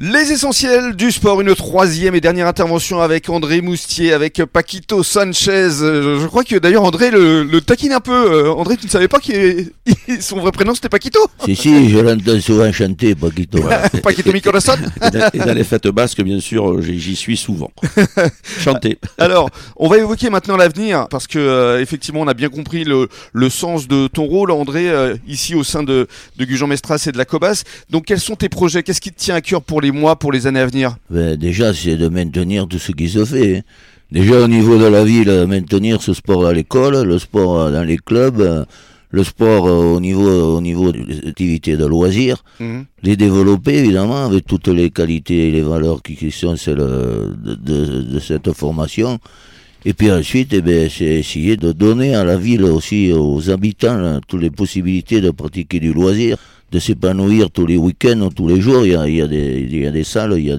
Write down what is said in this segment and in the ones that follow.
Les essentiels du sport, une troisième et dernière intervention avec André Moustier, avec Paquito Sanchez. Je, crois que d'ailleurs André le, le, taquine un peu. Euh, André, tu ne savais pas que son vrai prénom c'était Paquito? Si, si, je l'entends souvent chanter, Paquito. Paquito mi Et dans les fêtes basques, bien sûr, j'y suis souvent. Chanter. Alors, on va évoquer maintenant l'avenir, parce que euh, effectivement, on a bien compris le, le, sens de ton rôle, André, euh, ici au sein de, de Gujan Mestras et de la Cobas. Donc, quels sont tes projets? Qu'est-ce qui te tient à cœur pour les mois, pour les années à venir ben, Déjà, c'est de maintenir tout ce qui se fait. Hein. Déjà, au niveau de la ville, maintenir ce sport à l'école, le sport dans les clubs, le sport au niveau, au niveau des activités de loisirs, mhm. les développer évidemment avec toutes les qualités et les valeurs qui, sont celles de, de, cette formation. Et puis ensuite, eh ben, c'est essayer de donner à la ville aussi, aux habitants, toutes les possibilités de pratiquer du loisir de s'épanouir tous les week-ends, tous les jours. Il y, a, des, salles, il y a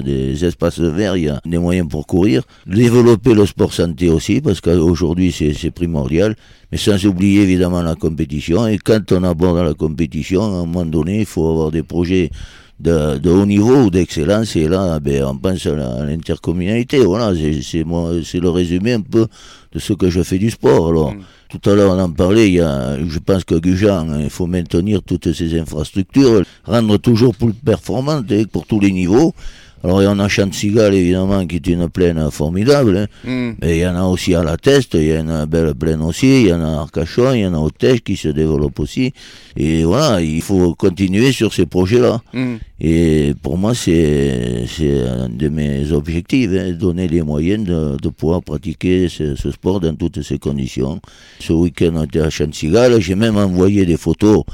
des espaces verts, il y a des moyens pour courir. Développer le sport santé aussi, parce qu'aujourd'hui c'est primordial. Mais sans oublier évidemment la compétition. Et quand on aborde la compétition, à un moment donné, il faut avoir des projets de, de haut niveau ou d'excellence. Et là, ben, on pense à l'intercommunalité. Voilà, c'est le résumé un peu de ce que je fais du sport. Alors, mm. tout à l'heure, on en parlait. Il y a, je pense que Gujan, il faut maintenir toutes ces infrastructures, rendre toujours plus performantes hein, pour tous les niveaux. Alors il y en a Chantigal évidemment qui est une plaine formidable, hein. Hmm. mais il y en a aussi à la Teste, il y en a une belle plaine aussi, il y en a à Arcachon, il y en a au Tèche qui se développe aussi. Et voilà, il faut continuer sur ces projets-là. Hmm. Et pour moi c'est un de mes objectifs, hein, donner les moyens de, de pouvoir pratiquer ce, ce, sport dans toutes ces conditions. Ce week-end on était à Chantigal, j'ai même envoyé des photos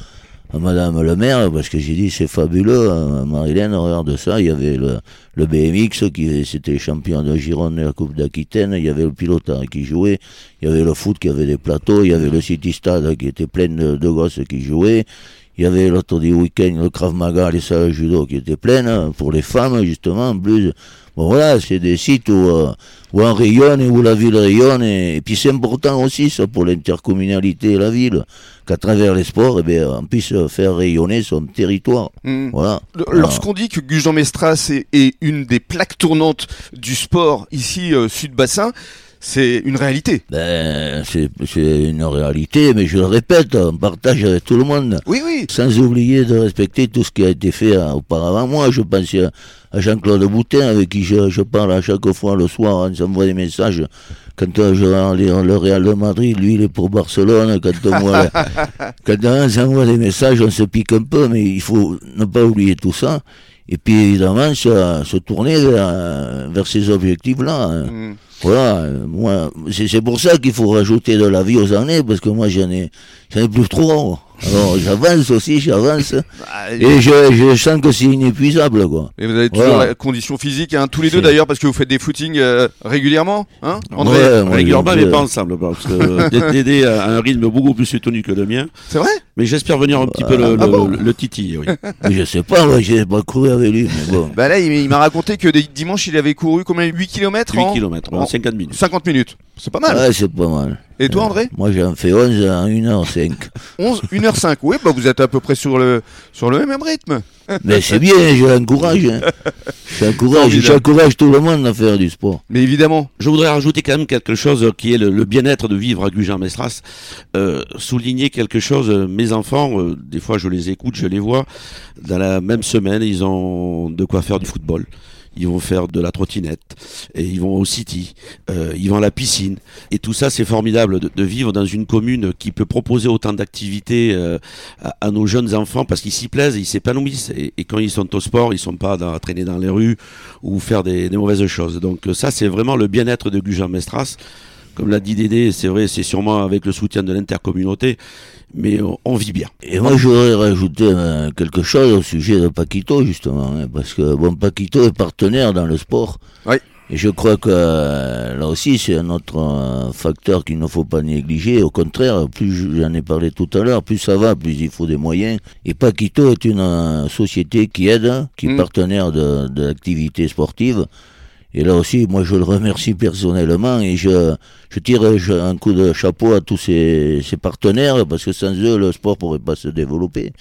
Madame le maire, parce que j'ai dit c'est fabuleux, hein, Marilène, regarde ça, il y avait le, le BMX qui c'était champion de Gironde de la Coupe d'Aquitaine, il y avait le pilote qui jouait, il y avait le foot qui avait des plateaux, il y avait le City Stade qui était plein de gosses qui jouaient, il y avait l'autre du week-end le Krav Maga, les salles judo qui étaient pleines, hein, pour les femmes justement, en plus. Bon voilà, c'est des sites où, euh, où on rayonne et où la ville rayonne, et, puis c'est important aussi ça pour l'intercommunalité et la ville qu'à travers les sports, eh bien, on puisse faire rayonner son territoire. Hmm. Voilà. Lorsqu'on dit que Gujan Mestras est, une des plaques tournantes du sport ici, euh, Sud-Bassin, c'est une réalité. Ben, c'est une réalité, mais je le répète, on partage avec tout le monde. Oui, oui. Sans oublier de respecter tout ce qui a été fait hein, auparavant. Moi, je pense à Jean-Claude Boutin, avec qui je, parle à chaque fois le soir, on s'envoie des messages. Quand euh, je regarde le Real de Madrid, lui, il est pour Barcelone. Quand, moi, quand on s'envoie des messages, on se pique un peu, mais il faut ne pas oublier tout ça. Et puis, évidemment, se, se tourner vers, vers ces objectifs-là. Hein. Mm. Voilà, moi, c'est pour ça qu'il faut rajouter de la vie aux années, parce que moi, j'en ai, j'en ai plus trop. Alors, j'avance aussi, j'avance. Bah, et je, je, sens que c'est inépuisable, quoi. Et vous avez toujours la condition physique, hein, tous les deux d'ailleurs, parce que vous faites des footings euh, régulièrement, hein, André ouais, Régulièrement, mais pas ensemble, parce que Dédé a un rythme beaucoup plus soutenu que le mien. C'est vrai? Mais j'espère venir un petit peu le, ah le, titi, oui. mais je sais pas, moi, j'ai pas couru avec lui, mais bon. Bah là, il, m'a raconté que dimanche, il avait couru combien? 8 km 8 km, en 50 minutes. 50 minutes. C'est pas mal. Ouais, c'est pas mal. Et toi, André Moi, j'en fais 11 en 1h05. 11, 1h05, oui, bah vous êtes à peu près sur le, sur le même rythme. Mais c'est bien, je l'encourage. Hein. J'encourage tout le monde à faire du sport. Mais évidemment. Je voudrais rajouter quand même quelque chose qui est le, bien-être de vivre à Gujan-Mestras. Euh, souligner quelque chose, mes enfants, euh, des fois je les écoute, je les vois, dans la même semaine, ils ont de quoi faire du football ils vont faire de la trottinette, et ils vont au city, euh, ils vont à la piscine. Et tout ça, c'est formidable de, vivre dans une commune qui peut proposer autant d'activités euh, à, nos jeunes enfants parce qu'ils s'y plaisent, ils s'épanouissent. Et, quand ils sont au sport, ils sont pas à traîner dans les rues ou faire des, des mauvaises choses. Donc ça, c'est vraiment le bien-être de Gujan Mestras comme l'a dit Dédé, c'est vrai, c'est sûrement avec le soutien de l'intercommunauté, mais on, vit bien. Et moi, je voudrais rajouter euh, quelque chose au sujet de Paquito, justement, hein, parce que bon, Paquito est partenaire dans le sport. Oui. Et je crois que euh, là aussi, c'est un autre euh, facteur qu'il ne faut pas négliger. Au contraire, plus j'en ai parlé tout à l'heure, plus ça va, plus il faut des moyens. Et Paquito est une société qui aide, qui est mm. partenaire de, de l'activité sportive Et là aussi, moi, je le remercie personnellement et je, je tire un coup de chapeau à tous ses, ses, partenaires parce que sans eux, le sport pourrait pas se développer.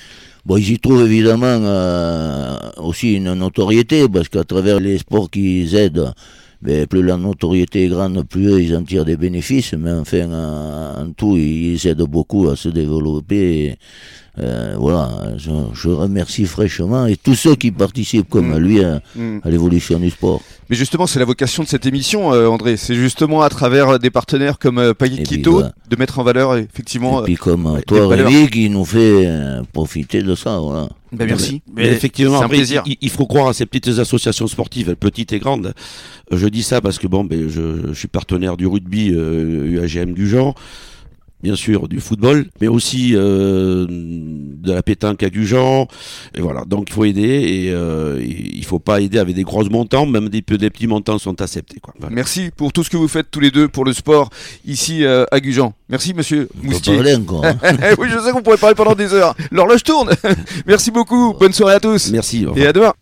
Bon, ils y trouvent évidemment euh, aussi une notoriété parce qu'à travers les sports qu'ils aident, mais plus la notoriété est grande, plus eux, ils en tirent des bénéfices. Mais enfin, en, tout, ils aident beaucoup à se développer. Euh, voilà, je, remercie fraîchement et tous ceux qui participent comme mm. lui à, mm. à l'évolution du sport. Mais justement, c'est la vocation de cette émission, euh, André. C'est justement à travers des partenaires comme euh, Quito de mettre en valeur effectivement. Et puis comme euh, toi, Rémi, qui nous fait profiter de ça. Voilà. Ben merci. Mais, effectivement, Il, faut croire à ces petites associations sportives, petites et grandes. Je dis ça parce que bon, ben, je, je suis partenaire du rugby UAGM du genre bien sûr du football, mais aussi euh, de la pétanque à Gujan. Et voilà, donc il faut aider et euh, il faut pas aider avec des grosses montants, même des, des petits montants sont acceptés. Quoi. Merci pour tout ce que vous faites tous les deux pour le sport ici euh, à Gujan. Merci Monsieur Moustier. oui, je sais qu'on pourrait parler pendant des heures. L'horloge tourne. Merci beaucoup. Bonne soirée à tous. Merci. Et à demain.